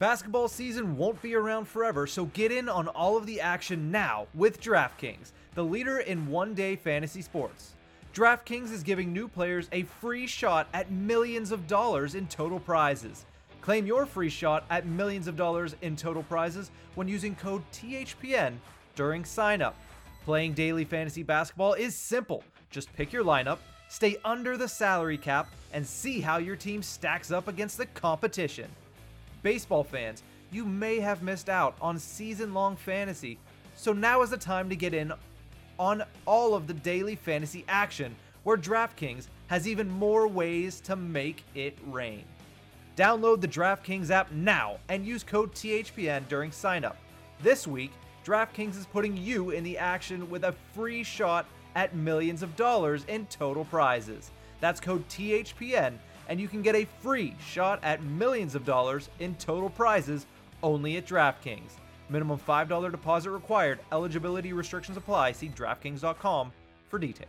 Basketball season won't be around forever, so get in on all of the action now with DraftKings, the leader in one day fantasy sports. DraftKings is giving new players a free shot at millions of dollars in total prizes. Claim your free shot at millions of dollars in total prizes when using code THPN during signup. Playing daily fantasy basketball is simple. Just pick your lineup, stay under the salary cap, and see how your team stacks up against the competition. Baseball fans, you may have missed out on season long fantasy, so now is the time to get in on all of the daily fantasy action where DraftKings has even more ways to make it rain. Download the DraftKings app now and use code THPN during signup. This week, DraftKings is putting you in the action with a free shot at millions of dollars in total prizes. That's code THPN, and you can get a free shot at millions of dollars in total prizes only at DraftKings. Minimum $5 deposit required. Eligibility restrictions apply. See DraftKings.com for details.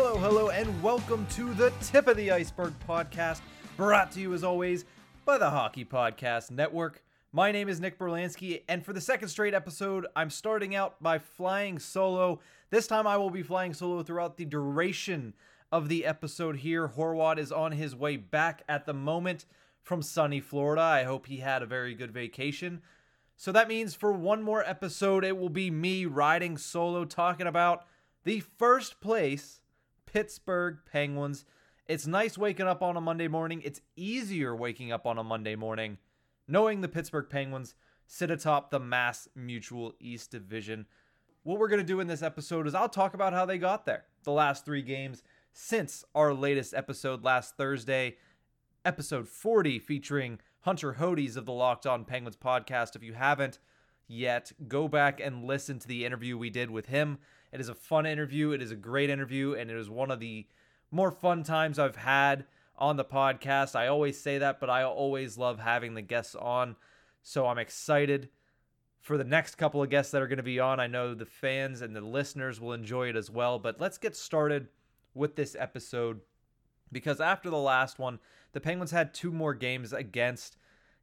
Hello, hello, and welcome to the Tip of the Iceberg podcast, brought to you as always by the Hockey Podcast Network. My name is Nick Berlansky, and for the second straight episode, I'm starting out by flying solo. This time I will be flying solo throughout the duration of the episode here. Horwat is on his way back at the moment from sunny Florida. I hope he had a very good vacation. So that means for one more episode, it will be me riding solo talking about the first place Pittsburgh Penguins. It's nice waking up on a Monday morning. It's easier waking up on a Monday morning knowing the Pittsburgh Penguins sit atop the Mass Mutual East Division. What we're going to do in this episode is I'll talk about how they got there. The last three games since our latest episode last Thursday, episode 40, featuring Hunter Hodes of the Locked On Penguins podcast. If you haven't yet, go back and listen to the interview we did with him. It is a fun interview, it is a great interview, and it is one of the more fun times I've had on the podcast. I always say that, but I always love having the guests on. So I'm excited for the next couple of guests that are going to be on. I know the fans and the listeners will enjoy it as well. But let's get started with this episode because after the last one, the Penguins had two more games against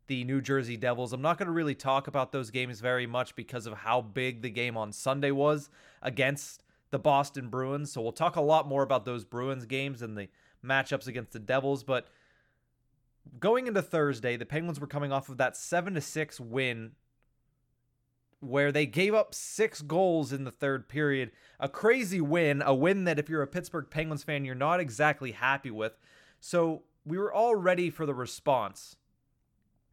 the New Jersey Devils. I'm not going to really talk about those games very much because of how big the game on Sunday was against the Boston Bruins. So we'll talk a lot more about those Bruins games and the matchups against the Devils, but going into Thursday, the Penguins were coming off of that 7 to 6 win where they gave up 6 goals in the third period. A crazy win, a win that if you're a Pittsburgh Penguins fan, you're not exactly happy with. So, we were all ready for the response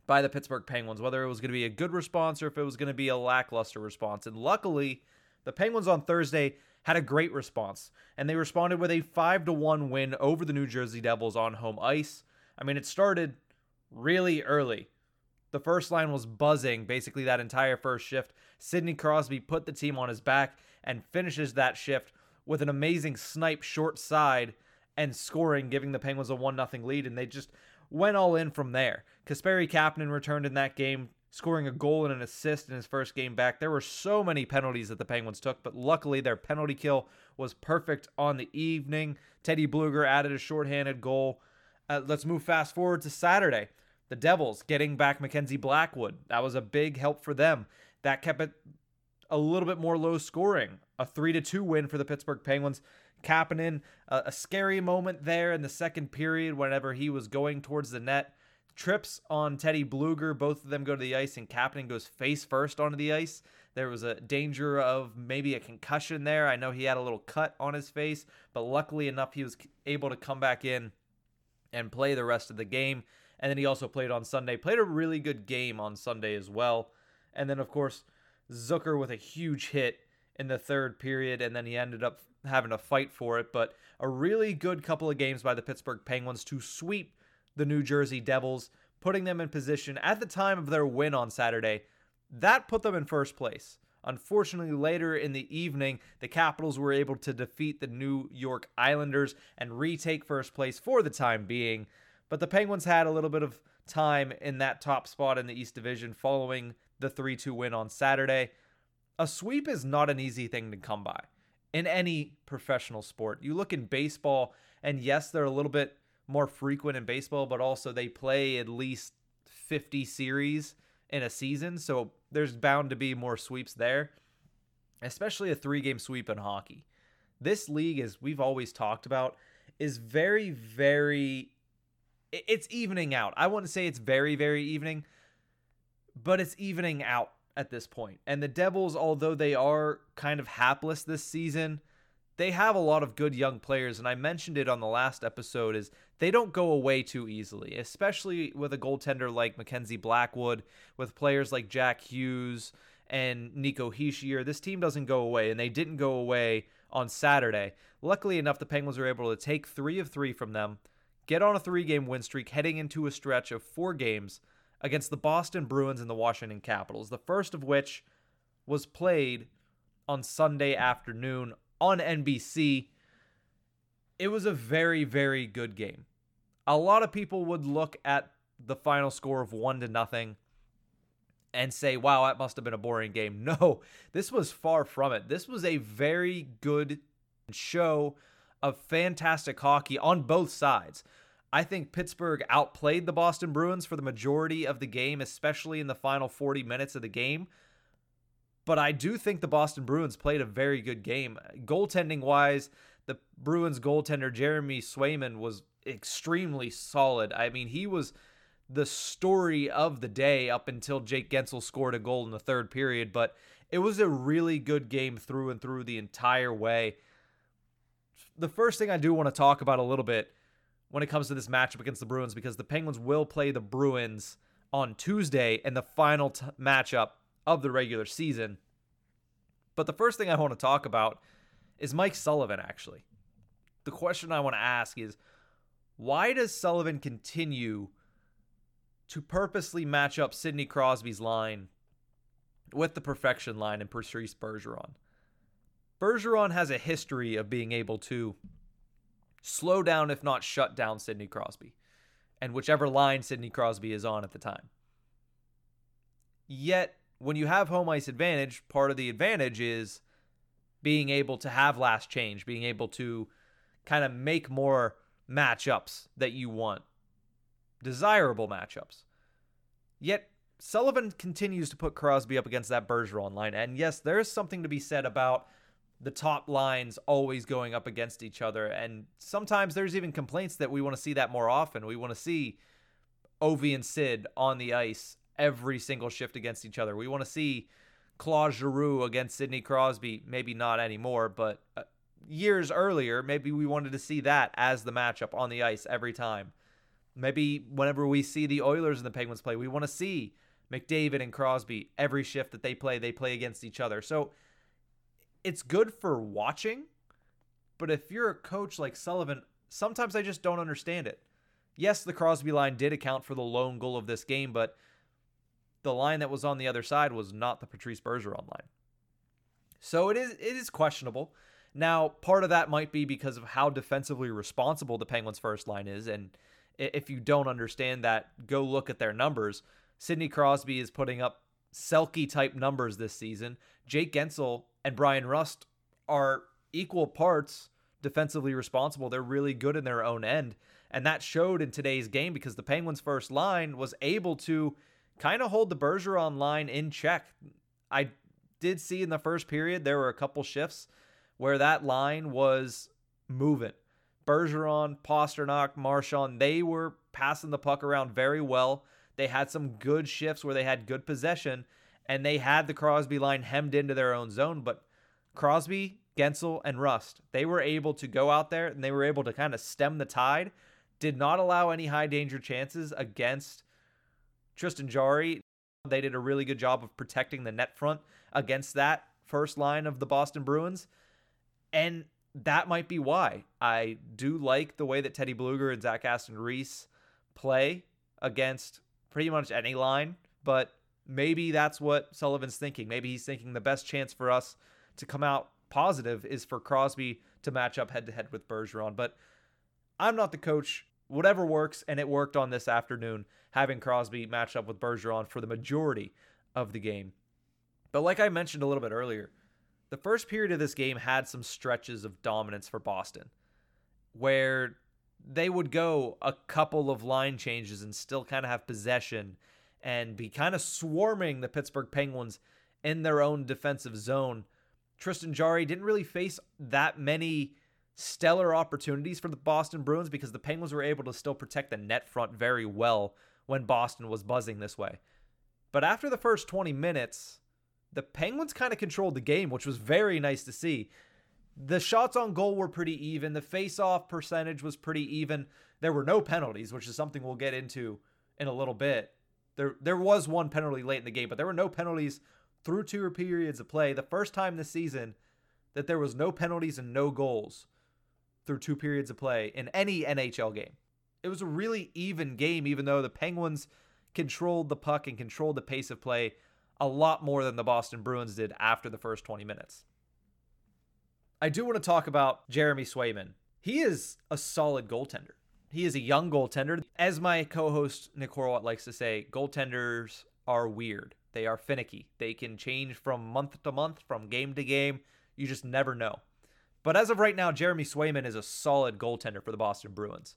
by the Pittsburgh Penguins, whether it was going to be a good response or if it was going to be a lackluster response. And luckily, the Penguins on Thursday had a great response, and they responded with a 5 to 1 win over the New Jersey Devils on home ice. I mean, it started really early. The first line was buzzing basically that entire first shift. Sidney Crosby put the team on his back and finishes that shift with an amazing snipe short side and scoring, giving the Penguins a 1 0 lead, and they just went all in from there. Kasperi Kapanen returned in that game, scoring a goal and an assist in his first game back. There were so many penalties that the Penguins took, but luckily their penalty kill was perfect on the evening. Teddy Blueger added a shorthanded goal. Uh, let's move fast forward to Saturday. The Devils getting back Mackenzie Blackwood. That was a big help for them. That kept it a little bit more low scoring. A 3 to 2 win for the Pittsburgh Penguins. Kapanen, a, a scary moment there in the second period whenever he was going towards the net trips on Teddy Blueger. Both of them go to the ice, and Kapanen goes face first onto the ice. There was a danger of maybe a concussion there. I know he had a little cut on his face, but luckily enough, he was able to come back in and play the rest of the game. And then he also played on Sunday, played a really good game on Sunday as well. And then, of course, Zucker with a huge hit in the third period, and then he ended up having to fight for it. But a really good couple of games by the Pittsburgh Penguins to sweep the New Jersey Devils, putting them in position at the time of their win on Saturday. That put them in first place. Unfortunately, later in the evening, the Capitals were able to defeat the New York Islanders and retake first place for the time being. But the Penguins had a little bit of time in that top spot in the East Division following the 3 2 win on Saturday. A sweep is not an easy thing to come by in any professional sport. You look in baseball, and yes, they're a little bit more frequent in baseball, but also they play at least 50 series in a season. So there's bound to be more sweeps there, especially a three game sweep in hockey. This league, as we've always talked about, is very, very. It's evening out. I wouldn't say it's very, very evening, but it's evening out at this point. And the Devils, although they are kind of hapless this season, they have a lot of good young players. And I mentioned it on the last episode is they don't go away too easily, especially with a goaltender like Mackenzie Blackwood, with players like Jack Hughes and Nico Hischier. This team doesn't go away, and they didn't go away on Saturday. Luckily enough, the Penguins were able to take three of three from them, get on a three game win streak, heading into a stretch of four games against the Boston Bruins and the Washington Capitals, the first of which was played on Sunday afternoon on NBC. It was a very, very good game. A lot of people would look at the final score of one to nothing and say, wow, that must have been a boring game. No, this was far from it. This was a very good show of fantastic hockey on both sides. I think Pittsburgh outplayed the Boston Bruins for the majority of the game, especially in the final 40 minutes of the game. But I do think the Boston Bruins played a very good game. Goaltending wise, the Bruins goaltender Jeremy Swayman was extremely solid. I mean, he was the story of the day up until Jake Guentzel scored a goal in the third period, but it was a really good game through and through the entire way. The first thing I do want to talk about a little bit when it comes to this matchup against the Bruins because the Penguins will play the Bruins on Tuesday in the final t- matchup of the regular season. But the first thing I want to talk about is Mike Sullivan, actually. The question I want to ask is why does Sullivan continue to purposely match up Sidney Crosby's line with the perfection line in Patrice Bergeron? Bergeron has a history of being able to slow down, if not shut down, Sidney Crosby and whichever line Sidney Crosby is on at the time. Yet, when you have home ice advantage, part of the advantage is being able to have last change, being able to kind of make more matchups that you want, desirable matchups. Yet, Sullivan continues to put Crosby up against that Bergeron line. And yes, there is something to be said about the top lines always going up against each other. And sometimes there's even complaints that we want to see that more often. We want to see Ovi and Sid on the ice every single shift against each other. We want to see Claude Giroux against Sidney Crosby. Maybe not anymore, but uh, years earlier, maybe we wanted to see that as the matchup on the ice every time. Maybe whenever we see the Oilers and the Penguins play, we want to see McDavid and Crosby every shift that they play, they play against each other. So it's good for watching, but if you're a coach like Sullivan, sometimes I just don't understand it. Yes, the Crosby line did account for the lone goal of this game, but the line that was on the other side was not the Patrice Bergeron line. So it is it is questionable. Now, part of that might be because of how defensively responsible the Penguins' first line is, and if you don't understand that, go look at their numbers. Sidney Crosby is putting up Selke type numbers this season. Jake Guentzel and Bryan Rust are equal parts defensively responsible. They're really good in their own end. And that showed in today's game because the Penguins' first line was able to kind of hold the Bergeron line in check. I did see in the first period there were a couple shifts where that line was moving. Bergeron, Pastrnak, Marchand, they were passing the puck around very well. They had some good shifts where they had good possession and they had the Crosby line hemmed into their own zone. But Crosby, Guentzel, and Rust, they were able to go out there and they were able to kind of stem the tide. Did not allow any high danger chances against Tristan Jarry. They did a really good job of protecting the net front against that first line of the Boston Bruins. And that might be why. I do like the way that Teddy Blueger and Zach Aston Reese play against pretty much any line, but maybe that's what Sullivan's thinking. Maybe he's thinking the best chance for us to come out positive is for Crosby to match up head to head with Bergeron. But I'm not the coach whatever works, and it worked on this afternoon, having Crosby match up with Bergeron for the majority of the game. But like I mentioned a little bit earlier, the first period of this game had some stretches of dominance for Boston, where they would go a couple of line changes and still kind of have possession and be kind of swarming the Pittsburgh Penguins in their own defensive zone. Tristan Jarry didn't really face that many stellar opportunities for the Boston Bruins because the Penguins were able to still protect the net front very well when Boston was buzzing this way. But after the first 20 minutes, the Penguins kind of controlled the game, which was very nice to see. The shots on goal were pretty even. The face-off percentage was pretty even. There were no penalties, which is something we'll get into in a little bit. There there was one penalty late in the game, but there were no penalties through two periods of play. The first time this season that there was no penalties and no goals through two periods of play in any NHL game. It was a really even game, even though the Penguins controlled the puck and controlled the pace of play a lot more than the Boston Bruins did after the first 20 minutes. I do want to talk about Jeremy Swayman. He is a solid goaltender. He is a young goaltender. As my co host Nick Horwat likes to say, goaltenders are weird. They are finicky. They can change from month to month, from game to game. You just never know. But as of right now, Jeremy Swayman is a solid goaltender for the Boston Bruins.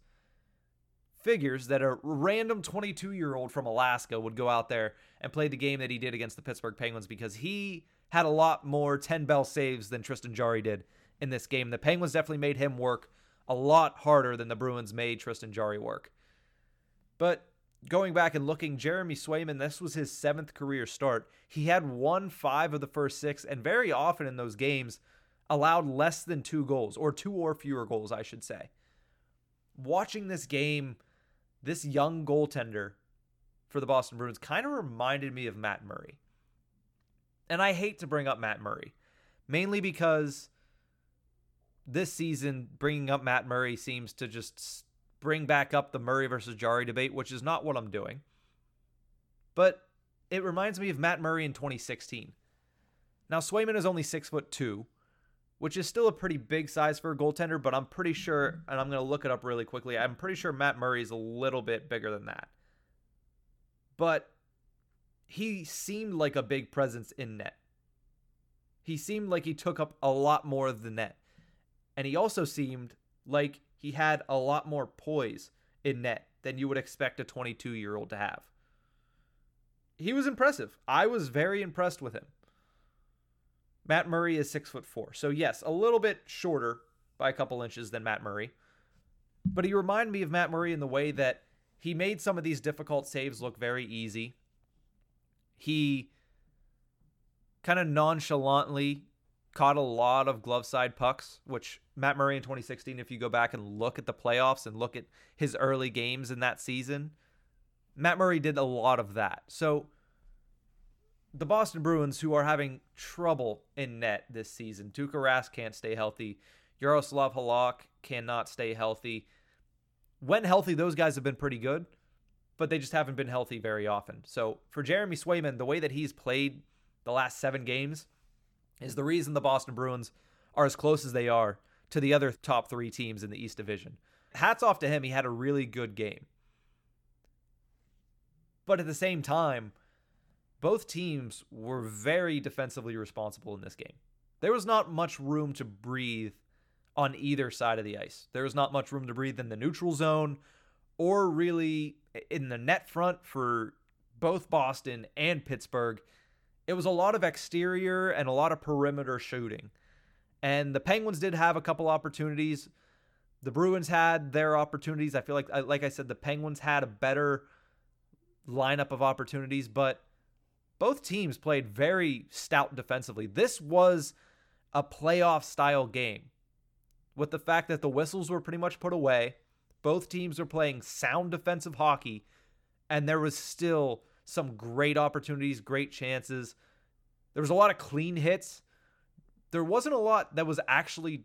Figures that a random 22 year old from Alaska would go out there and play the game that he did against the Pittsburgh Penguins because he had a lot more 10 bell saves than Tristan Jarry did in this game. The Penguins definitely made him work a lot harder than the Bruins made Tristan Jarry work. But going back and looking, Jeremy Swayman, this was his seventh career start. He had won five of the first six, and very often in those games, allowed less than two goals, or two or fewer goals, I should say. Watching this game, this young goaltender for the Boston Bruins kind of reminded me of Matt Murray. And I hate to bring up Matt Murray, mainly because this season, bringing up Matt Murray seems to just bring back up the Murray versus Jarry debate, which is not what I'm doing. But it reminds me of Matt Murray in 2016. Now Swayman is only six foot two, which is still a pretty big size for a goaltender, but I'm pretty sure, mm-hmm. and I'm going to look it up really quickly, I'm pretty sure Matt Murray is a little bit bigger than that. But he seemed like a big presence in net. He seemed like he took up a lot more of the net. And he also seemed like he had a lot more poise in net than you would expect a 22 year old to have. He was impressive. I was very impressed with him. Matt Murray is six foot four. So, yes, a little bit shorter by a couple inches than Matt Murray. But he reminded me of Matt Murray in the way that he made some of these difficult saves look very easy. He kind of nonchalantly caught a lot of glove side pucks, which Matt Murray in 2016, if you go back and look at the playoffs and look at his early games in that season, Matt Murray did a lot of that. So the Boston Bruins, who are having trouble in net this season, Tuukka Rask can't stay healthy. Yaroslav Halak cannot stay healthy. When healthy, those guys have been pretty good, but they just haven't been healthy very often. So for Jeremy Swayman, the way that he's played the last seven games is the reason the Boston Bruins are as close as they are to the other top three teams in the East Division. Hats off to him. He had a really good game. But at the same time, both teams were very defensively responsible in this game. There was not much room to breathe on either side of the ice. There was not much room to breathe in the neutral zone or really in the net front for both Boston and Pittsburgh it was a lot of exterior and a lot of perimeter shooting. And the Penguins did have a couple opportunities. The Bruins had their opportunities. I feel like like I said the Penguins had a better lineup of opportunities, but both teams played very stout defensively. This was a playoff style game. With the fact that the whistles were pretty much put away, both teams were playing sound defensive hockey, and there was still some great opportunities, great chances. There was a lot of clean hits. There wasn't a lot that was actually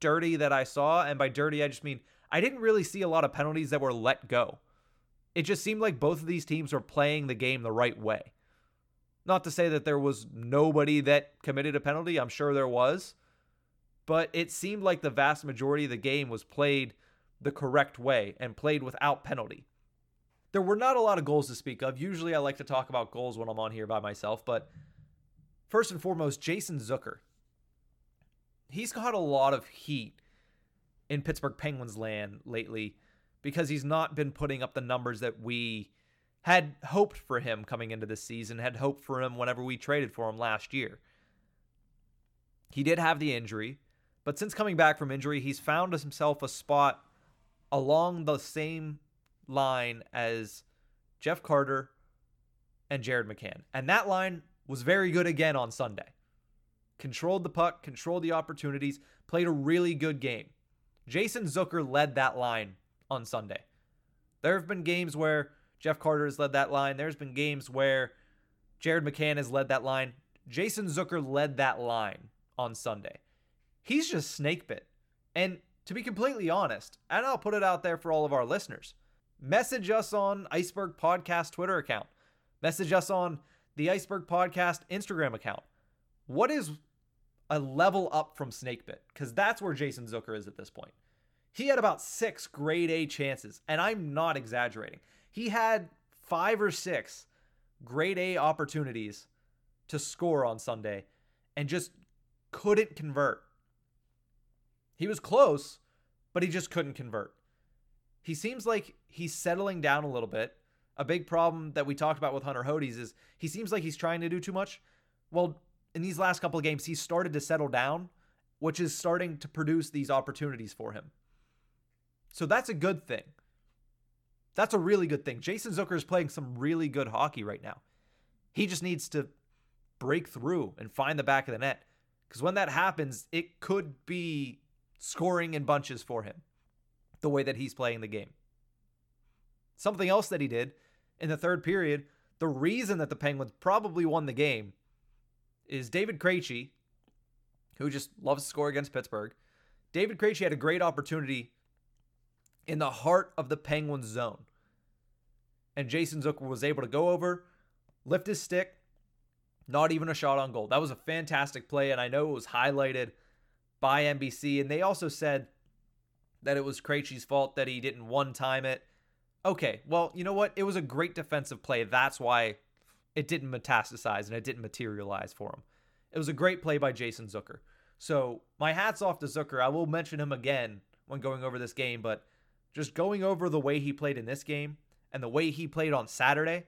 dirty that I saw. And by dirty, I just mean I didn't really see a lot of penalties that were let go. It just seemed like both of these teams were playing the game the right way. Not to say that there was nobody that committed a penalty, I'm sure there was. But it seemed like the vast majority of the game was played the correct way and played without penalty. There were not a lot of goals to speak of. Usually I like to talk about goals when I'm on here by myself, but first and foremost, Jason Zucker. He's got a lot of heat in Pittsburgh Penguins land lately because he's not been putting up the numbers that we had hoped for him coming into this season, had hoped for him whenever we traded for him last year. He did have the injury, but since coming back from injury, he's found himself a spot along the same line as Jeff Carter and Jared McCann. And that line was very good again on Sunday. Controlled the puck, controlled the opportunities, played a really good game. Jason Zucker led that line on Sunday. There have been games where Jeff Carter has led that line. There's been games where Jared McCann has led that line. Jason Zucker led that line on Sunday. He's just snake bit. And to be completely honest, and I'll put it out there for all of our listeners, message us on Iceberg Podcast Twitter account. Message us on the Iceberg Podcast Instagram account. What is a level up from Snakebit? Because that's where Jason Zucker is at this point. He had about six grade A chances, and I'm not exaggerating. He had five or six grade A opportunities to score on Sunday and just couldn't convert. He was close, but he just couldn't convert. He seems like he's settling down a little bit. A big problem that we talked about with Hunter Hodes is he seems like he's trying to do too much. Well, in these last couple of games, he's started to settle down, which is starting to produce these opportunities for him. So that's a good thing. That's a really good thing. Jason Zucker is playing some really good hockey right now. He just needs to break through and find the back of the net. Because when that happens, it could be scoring in bunches for him, the way that he's playing the game. Something else that he did in the third period, the reason that the Penguins probably won the game is David Krejci, who just loves to score against Pittsburgh. David Krejci had a great opportunity in the heart of the Penguins zone. And Jason Zucker was able to go over, lift his stick, not even a shot on goal. That was a fantastic play, and I know it was highlighted by NBC. And they also said that it was Krejci's fault that he didn't one time it. Okay, well, you know what? It was a great defensive play. That's why it didn't metastasize and it didn't materialize for him. It was a great play by Jason Zucker. So my hat's off to Zucker. I will mention him again when going over this game, but just going over the way he played in this game and the way he played on Saturday,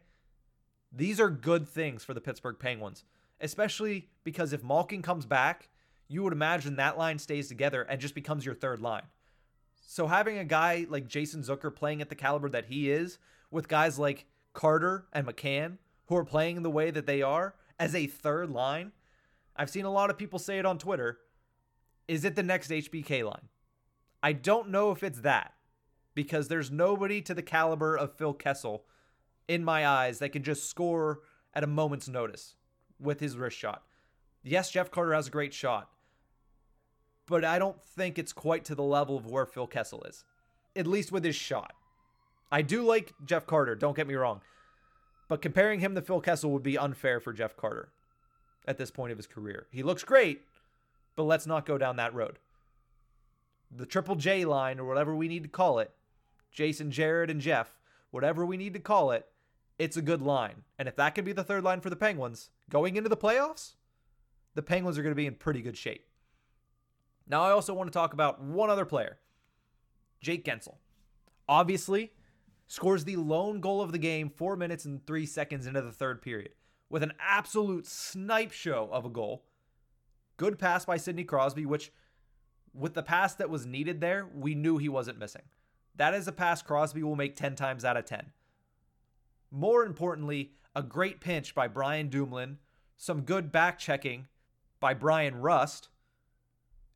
these are good things for the Pittsburgh Penguins, especially because if Malkin comes back, you would imagine that line stays together and just becomes your third line. So having a guy like Jason Zucker playing at the caliber that he is, with guys like Carter and McCann who are playing the way that they are as a third line, I've seen a lot of people say it on Twitter. Is it the next HBK line? I don't know if it's that because there's nobody to the caliber of Phil Kessel in my eyes that can just score at a moment's notice with his wrist shot. Yes, Jeff Carter has a great shot, but I don't think it's quite to the level of where Phil Kessel is, at least with his shot. I do like Jeff Carter, don't get me wrong, but comparing him to Phil Kessel would be unfair for Jeff Carter at this point of his career. He looks great, but let's not go down that road. The Triple J line, or whatever we need to call it, Jason, Jared, and Jeff, whatever we need to call it, it's a good line. And if that can be the third line for the Penguins going into the playoffs, the Penguins are going to be in pretty good shape. Now, I also want to talk about one other player, Jake Guentzel. Obviously, scores the lone goal of the game four minutes and three seconds into the third period with an absolute snipe show of a goal. Good pass by Sidney Crosby, which, with the pass that was needed there, we knew he wasn't missing. That is a pass Crosby will make 10 times out of 10. More importantly, a great pinch by Brian Dumoulin, some good back checking by Bryan Rust,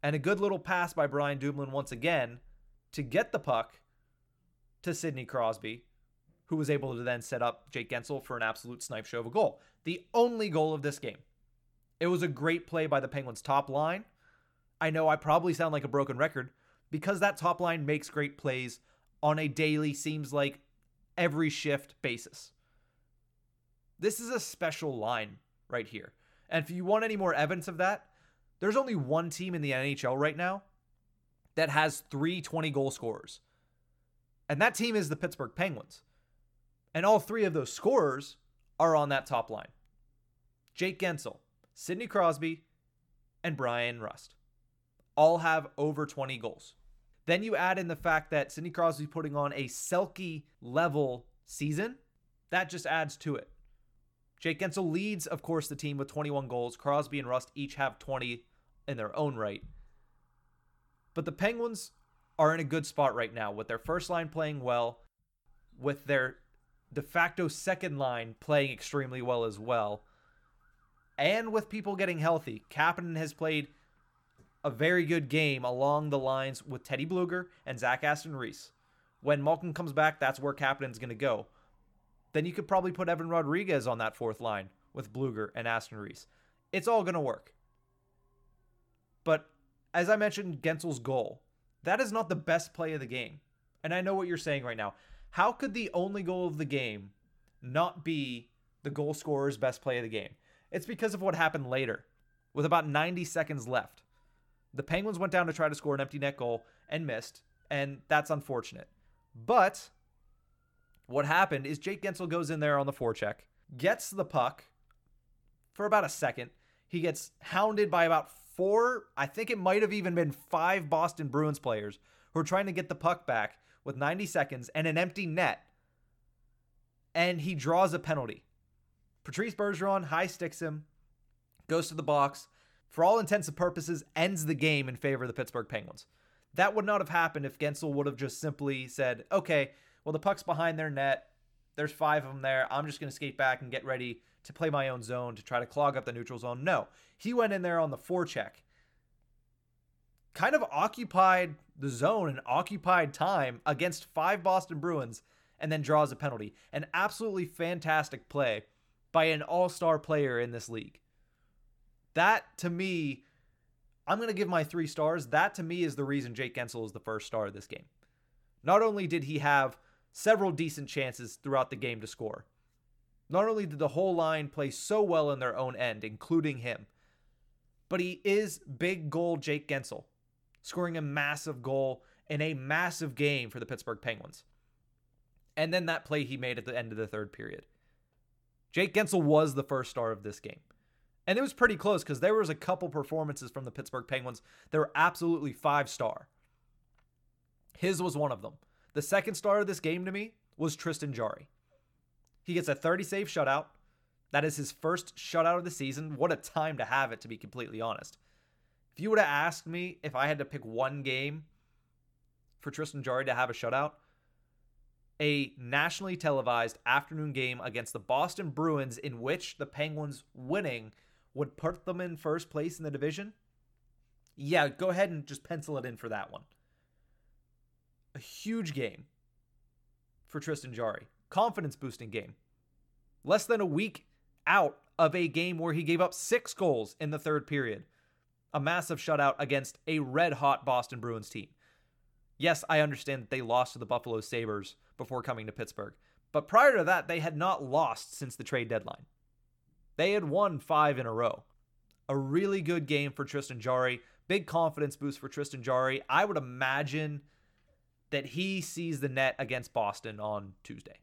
and a good little pass by Brian Dumoulin once again to get the puck to Sidney Crosby, who was able to then set up Jake Guentzel for an absolute snipe show of a goal. The only goal of this game. It was a great play by the Penguins' top line. I know I probably sound like a broken record because that top line makes great plays on a daily, seems like every shift basis. This is a special line right here. And if you want any more evidence of that, there's only one team in the NHL right now that has three 20 goal scorers. And that team is the Pittsburgh Penguins. And all three of those scorers are on that top line Jake Guentzel, Sidney Crosby, and Bryan Rust. All have over 20 goals. Then you add in the fact that Sidney Crosby putting on a Selke level season. That just adds to it. Jake Guentzel leads, of course, the team with 21 goals. Crosby and Rust each have 20 in their own right. But the Penguins are in a good spot right now with their first line playing well, with their de facto second line playing extremely well as well, and with people getting healthy. Kapanen has played a very good game along the lines with Teddy Blueger and Zach Aston Reese. When Malkin comes back, that's where Kapanen's going to go then you could probably put Evan Rodrigues on that fourth line with Blueger and Aston Reese. It's all going to work. But as I mentioned, Guentzel's goal, that is not the best play of the game. And I know what you're saying right now. How could the only goal of the game not be the goal scorer's best play of the game? It's because of what happened later with about 90 seconds left. The Penguins went down to try to score an empty net goal and missed, and that's unfortunate. But what happened is Jake Guentzel goes in there on the forecheck, gets the puck for about a second. He gets hounded by about four, I think it might have even been five Boston Bruins players who are trying to get the puck back with 90 seconds and an empty net. And he draws a penalty. Patrice Bergeron high sticks him, goes to the box, for all intents and purposes, ends the game in favor of the Pittsburgh Penguins. That would not have happened if Guentzel would have just simply said, okay, well, the puck's behind their net. There's five of them there. I'm just going to skate back and get ready to play my own zone to try to clog up the neutral zone. No, he went in there on the forecheck, kind of occupied the zone and occupied time against five Boston Bruins, and then draws a penalty. An absolutely fantastic play by an all star player in this league. That to me, I'm going to give my three stars. That to me is the reason Jake Guentzel is the first star of this game. Not only did he have several decent chances throughout the game to score. Not only did the whole line play so well in their own end, including him, but he is big goal Jake Guentzel, scoring a massive goal in a massive game for the Pittsburgh Penguins. And then that play he made at the end of the third period. Jake Guentzel was the first star of this game. And it was pretty close because there was a couple performances from the Pittsburgh Penguins that were absolutely five star. His was one of them. The second star of this game to me was Tristan Jarry. He gets a 30 save shutout. That is his first shutout of the season. What a time to have it, to be completely honest. If you would have asked me if I had to pick one game for Tristan Jarry to have a shutout, a nationally televised afternoon game against the Boston Bruins, in which the Penguins winning would put them in first place in the division, yeah, go ahead and just pencil it in for that one a huge game for Tristan Jarry. Confidence boosting game. Less than a week out of a game where he gave up six goals in the third period. A massive shutout against a red hot Boston Bruins team. Yes, I understand that they lost to the Buffalo Sabres before coming to Pittsburgh, but prior to that, they had not lost since the trade deadline. They had won five in a row. A really good game for Tristan Jarry. Big confidence boost for Tristan Jarry. I would imagine that he sees the net against Boston on Tuesday.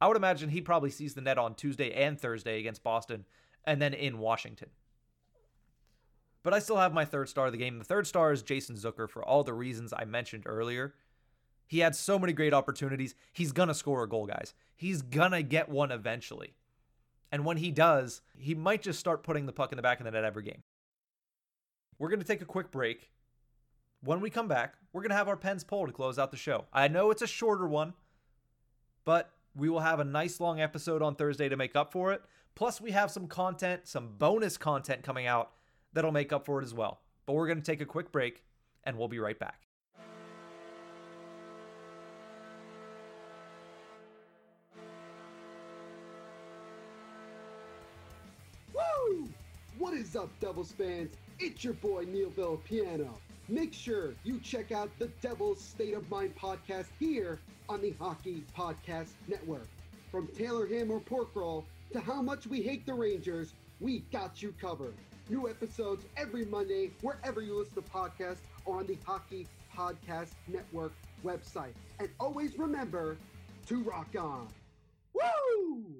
I would imagine he probably sees the net on Tuesday and Thursday against Boston and then in Washington. But I still have my third star of the game. The third star is Jason Zucker for all the reasons I mentioned earlier. He had so many great opportunities. He's going to score a goal, guys. He's going to get one eventually. And when he does, he might just start putting the puck in the back of the net every game. We're going to take a quick break. When we come back, we're going to have our pens poll to close out the show. I know it's a shorter one, but we will have a nice long episode on Thursday to make up for it. Plus, we have some content, some bonus content coming out that'll make up for it as well. But we're going to take a quick break and we'll be right back. Woo! What is up, Devils fans? It's your boy Neil Villapiano Make sure you check out the Devil's State of Mind podcast here on the Hockey Podcast Network. From Taylor Ham or Pork Roll to how much we hate the Rangers, we got you covered. New episodes every Monday, wherever you listen to podcasts or on the Hockey Podcast Network website. And always remember to rock on. Woo!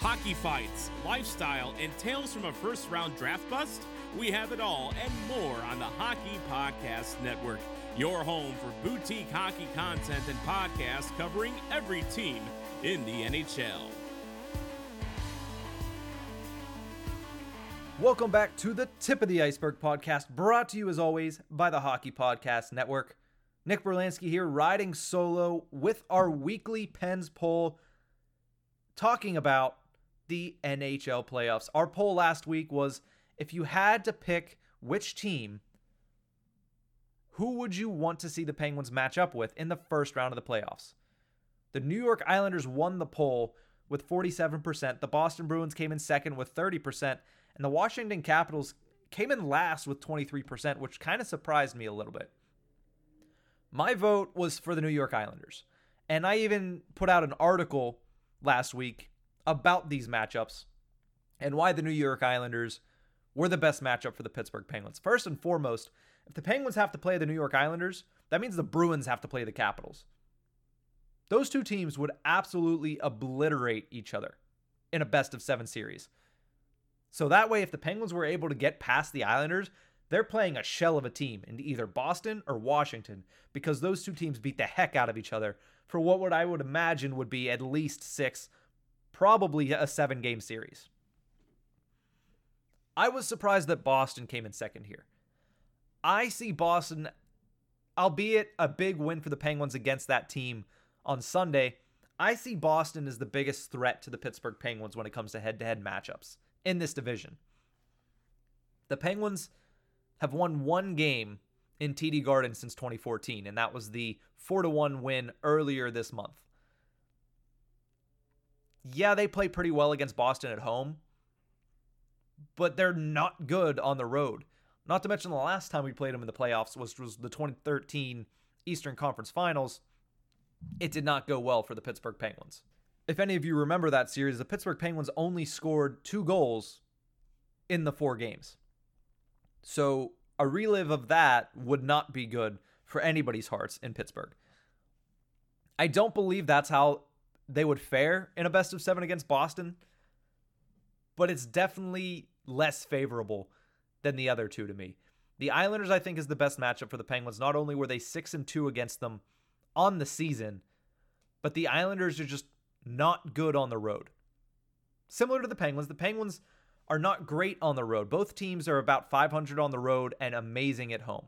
Hockey fights, lifestyle, and tales from a first round draft bust? We have it all and more on the Hockey Podcast Network, your home for boutique hockey content and podcasts covering every team in the NHL. Welcome back to the Tip of the Iceberg podcast, brought to you as always by the Hockey Podcast Network. Nick Berlansky here, riding solo with our weekly Pens poll, talking about the NHL playoffs. Our poll last week was if you had to pick which team, who would you want to see the Penguins match up with in the first round of the playoffs? The New York Islanders won the poll with 47%. The Boston Bruins came in second with 30%. And the Washington Capitals came in last with 23%, which kind of surprised me a little bit. My vote was for the New York Islanders. And I even put out an article last week about these matchups and why the New York Islanders were the best matchup for the Pittsburgh Penguins. First and foremost, if the Penguins have to play the New York Islanders, that means the Bruins have to play the Capitals. Those two teams would absolutely obliterate each other in a best of seven series. So that way, if the Penguins were able to get past the Islanders, they're playing a shell of a team in either Boston or Washington because those two teams beat the heck out of each other for what would I would imagine would be at least six, probably a seven game series. I was surprised that Boston came in second here. I see Boston, albeit a big win for the Penguins against that team on Sunday. I see Boston as the biggest threat to the Pittsburgh Penguins when it comes to head to head matchups in this division. The Penguins have won one game in TD Garden since 2014, and that was the 4 to 1 win earlier this month. Yeah, they play pretty well against Boston at home, but they're not good on the road. Not to mention the last time we played them in the playoffs was, was the 2013 Eastern Conference Finals. It did not go well for the Pittsburgh Penguins if any of you remember that series, the Pittsburgh Penguins only scored two goals in the four games. So a relive of that would not be good for anybody's hearts in Pittsburgh. I don't believe that's how they would fare in a best of seven against Boston, but it's definitely less favorable than the other two to me. The Islanders, I think, is the best matchup for the Penguins. Not only were they six and two against them on the season, but the Islanders are just not good on the road. Similar to the Penguins, the Penguins are not great on the road. Both teams are about 500 on the road and amazing at home.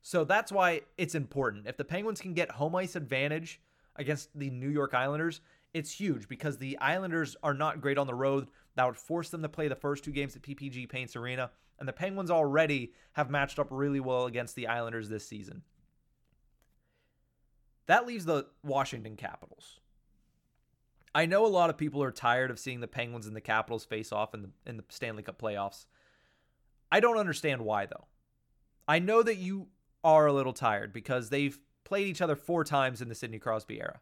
So that's why it's important. If the Penguins can get home ice advantage against the New York Islanders, it's huge because the Islanders are not great on the road. That would force them to play the first two games at PPG Paints Arena. And the Penguins already have matched up really well against the Islanders this season. That leaves the Washington Capitals. I know a lot of people are tired of seeing the Penguins and the Capitals face off in the in the Stanley Cup playoffs. I don't understand why though. I know that you are a little tired because they've played each other four times in the Sidney Crosby era.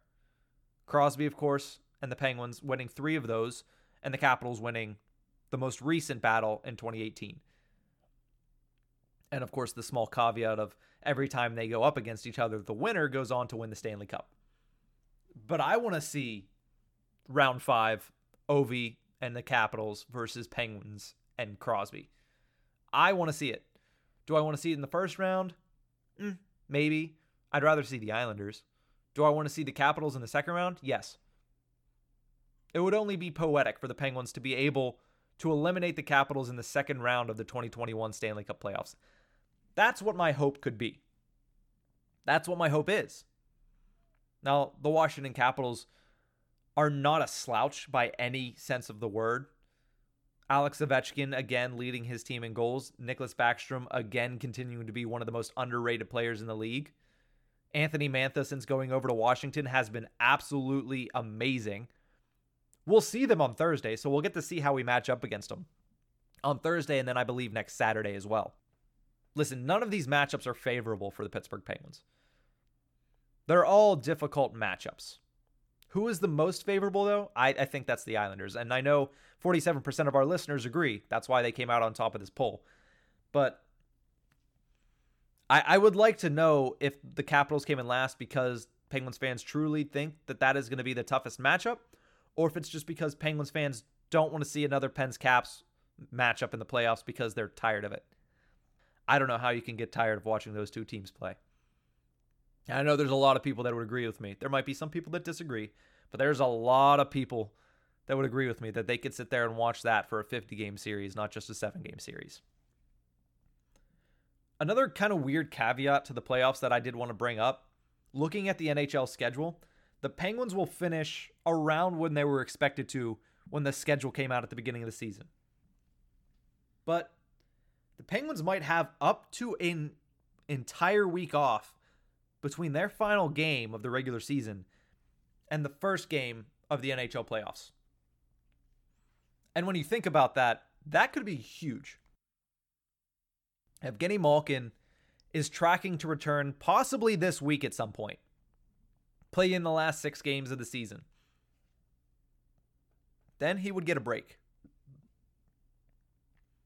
Crosby, of course, and the Penguins winning three of those, and the Capitals winning the most recent battle in 2018. And of course, the small caveat of every time they go up against each other, the winner goes on to win the Stanley Cup. But I want to see round five, Ovi and the Capitals versus Penguins and Crosby. I want to see it. Do I want to see it in the first round? Mm, maybe. I'd rather see the Islanders. Do I want to see the Capitals in the second round? Yes. It would only be poetic for the Penguins to be able to eliminate the Capitals in the second round of the 2021 Stanley Cup playoffs. That's what my hope could be. That's what my hope is. Now, the Washington Capitals are not a slouch by any sense of the word. Alex Ovechkin again leading his team in goals. Nicklas Backstrom again continuing to be one of the most underrated players in the league. Anthony Mantha, since going over to Washington, has been absolutely amazing. We'll see them on Thursday, so we'll get to see how we match up against them on Thursday and then I believe next Saturday as well. Listen, none of these matchups are favorable for the Pittsburgh Penguins. They're all difficult matchups. Who is the most favorable, though? I, I think that's the Islanders. And I know 47% of our listeners agree. That's why they came out on top of this poll. But I, I would like to know if the Capitals came in last because Penguins fans truly think that that is going to be the toughest matchup, or if it's just because Penguins fans don't want to see another Pens Caps matchup in the playoffs because they're tired of it. I don't know how you can get tired of watching those two teams play. I know there's a lot of people that would agree with me. There might be some people that disagree, but there's a lot of people that would agree with me that they could sit there and watch that for a 50 game series, not just a seven game series. Another kind of weird caveat to the playoffs that I did want to bring up looking at the NHL schedule, the Penguins will finish around when they were expected to when the schedule came out at the beginning of the season. But the Penguins might have up to an entire week off between their final game of the regular season and the first game of the NHL playoffs. And when you think about that, that could be huge. Evgeny Malkin is tracking to return possibly this week at some point. Play in the last six games of the season. Then he would get a break.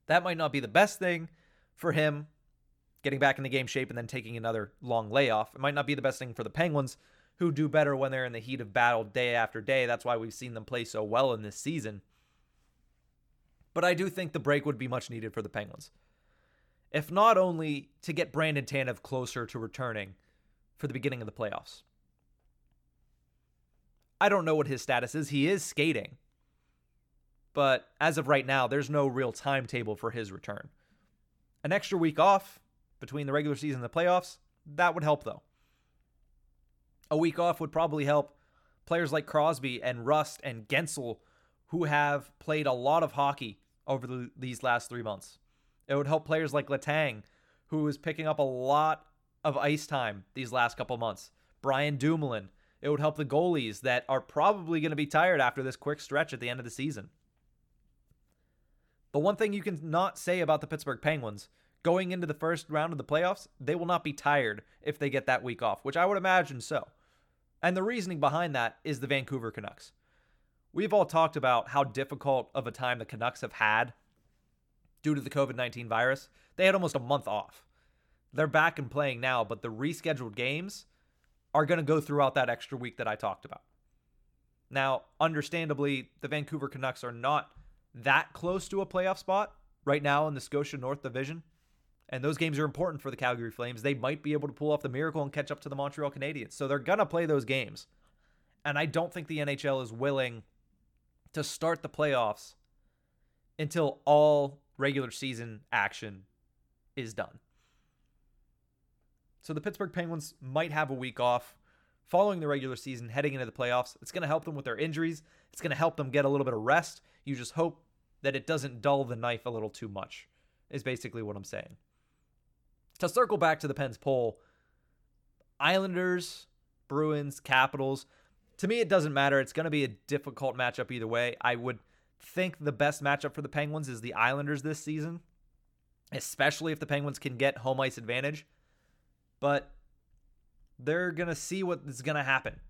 That might not be the best thing for him getting back into game shape and then taking another long layoff. It might not be the best thing for the Penguins, who do better when they're in the heat of battle day after day. That's why we've seen them play so well in this season. But I do think the break would be much needed for the Penguins. If not only to get Brandon Tanev closer to returning for the beginning of the playoffs. I don't know what his status is. He is skating. But as of right now, there's no real timetable for his return. An extra week off between the regular season and the playoffs, that would help though. A week off would probably help players like Crosby and Rust and Guentzel, who have played a lot of hockey over the, these last three months. It would help players like Letang, who is picking up a lot of ice time these last couple months. Brian Dumoulin. It would help the goalies that are probably going to be tired after this quick stretch at the end of the season. But one thing you can not say about the Pittsburgh Penguins going into the first round of the playoffs, they will not be tired if they get that week off, which I would imagine so. And the reasoning behind that is the Vancouver Canucks. We've all talked about how difficult of a time the Canucks have had due to the COVID 19 virus. They had almost a month off. They're back and playing now, but the rescheduled games are going to go throughout that extra week that I talked about. Now, understandably, the Vancouver Canucks are not that close to a playoff spot right now in the Scotia North Division. And those games are important for the Calgary Flames. They might be able to pull off the miracle and catch up to the Montreal Canadiens. So they're going to play those games. And I don't think the NHL is willing to start the playoffs until all regular season action is done. So the Pittsburgh Penguins might have a week off following the regular season heading into the playoffs. It's going to help them with their injuries. It's going to help them get a little bit of rest. You just hope that it doesn't dull the knife a little too much, is basically what I'm saying. To circle back to the Pens poll, Islanders, Bruins, Capitals, to me, it doesn't matter. It's going to be a difficult matchup either way. I would think the best matchup for the Penguins is the Islanders this season, especially if the Penguins can get home ice advantage. But they're going to see what is going to happen.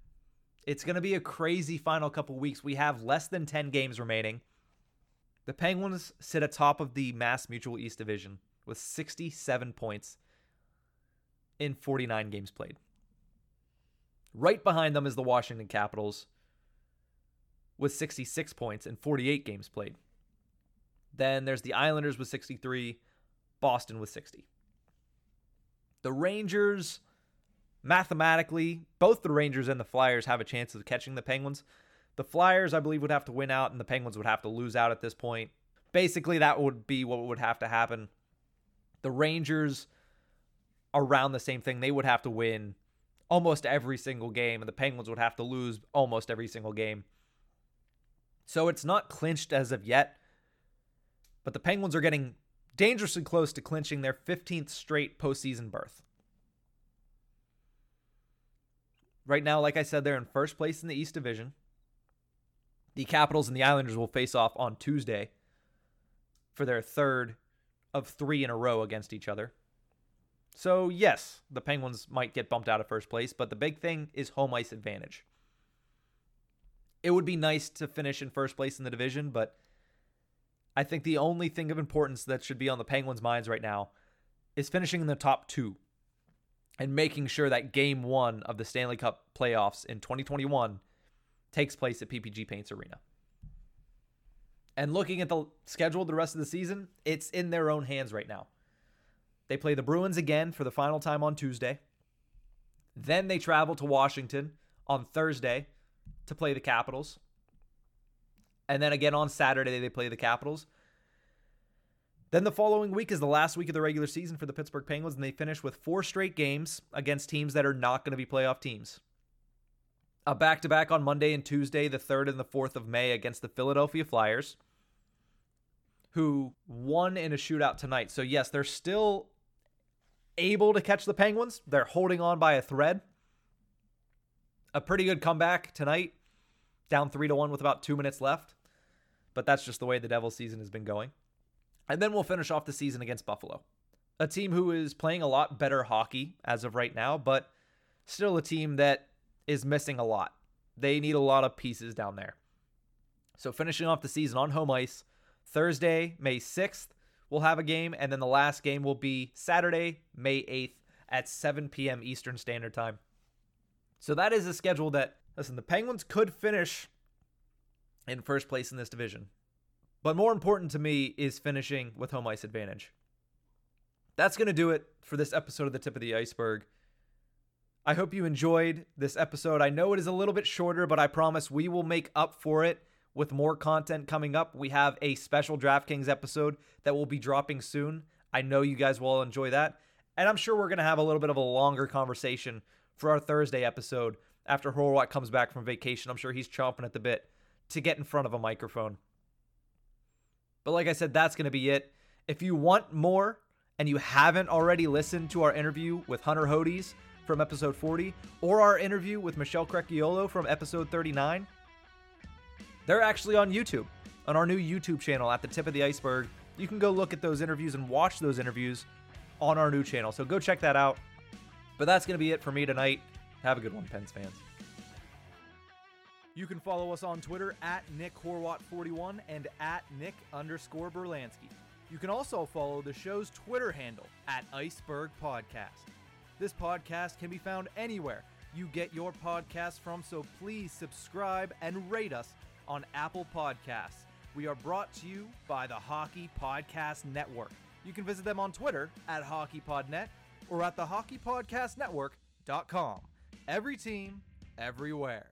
It's going to be a crazy final couple weeks. We have less than 10 games remaining. The Penguins sit atop of the Mass Mutual East Division with 67 points in 49 games played. Right behind them is the Washington Capitals with 66 points in 48 games played. Then there's the Islanders with 63, Boston with 60. The Rangers mathematically, both the Rangers and the Flyers have a chance of catching the Penguins. The Flyers, I believe, would have to win out, and the Penguins would have to lose out at this point. Basically, that would be what would have to happen. The Rangers, around the same thing, they would have to win almost every single game, and the Penguins would have to lose almost every single game. So it's not clinched as of yet, but the Penguins are getting dangerously close to clinching their 15th straight postseason berth. Right now, like I said, they're in first place in the East Division. The Capitals and the Islanders will face off on Tuesday for their third of three in a row against each other. So, yes, the Penguins might get bumped out of first place, but the big thing is home ice advantage. It would be nice to finish in first place in the division, but I think the only thing of importance that should be on the Penguins' minds right now is finishing in the top two and making sure that game one of the Stanley Cup playoffs in 2021 takes place at PPG Paints Arena. And looking at the schedule the rest of the season, it's in their own hands right now. They play the Bruins again for the final time on Tuesday. Then they travel to Washington on Thursday to play the Capitals. And then again on Saturday, they play the Capitals. Then the following week is the last week of the regular season for the Pittsburgh Penguins, and they finish with four straight games against teams that are not going to be playoff teams. A back to back on Monday and Tuesday, the 3rd and the 4th of May, against the Philadelphia Flyers, who won in a shootout tonight. So, yes, they're still able to catch the Penguins. They're holding on by a thread. A pretty good comeback tonight, down 3 to 1 with about two minutes left. But that's just the way the Devils season has been going. And then we'll finish off the season against Buffalo, a team who is playing a lot better hockey as of right now, but still a team that is missing a lot. They need a lot of pieces down there. So finishing off the season on home ice, Thursday, May 6th, we'll have a game, and then the last game will be Saturday, May 8th at 7 p.m. Eastern Standard Time. So that is a schedule that, listen, the Penguins could finish in first place in this division. But more important to me is finishing with home ice advantage. That's going to do it for this episode of The Tip of the Iceberg. I hope you enjoyed this episode. I know it is a little bit shorter, but I promise we will make up for it with more content coming up. We have a special DraftKings episode that will be dropping soon. I know you guys will enjoy that. And I'm sure we're going to have a little bit of a longer conversation for our Thursday episode after Horwat comes back from vacation. I'm sure he's chomping at the bit to get in front of a microphone. But like I said, that's going to be it. If you want more and you haven't already listened to our interview with Hunter Hodes from episode 40 or our interview with Michelle Crecchiolo from episode 39, they're actually on YouTube, on our new YouTube channel at the tip of the iceberg. You can go look at those interviews and watch those interviews on our new channel. So go check that out. But that's going to be it for me tonight. Have a good one, Pens fans. You can follow us on Twitter at Nick Horwat41 and at Nick underscore Berlansky. You can also follow the show's Twitter handle at Iceberg Podcast. This podcast can be found anywhere you get your podcasts from, so please subscribe and rate us on Apple Podcasts. We are brought to you by the Hockey Podcast Network. You can visit them on Twitter at HockeyPodNet or at the HockeyPodcastNetwork.com. Every team, everywhere.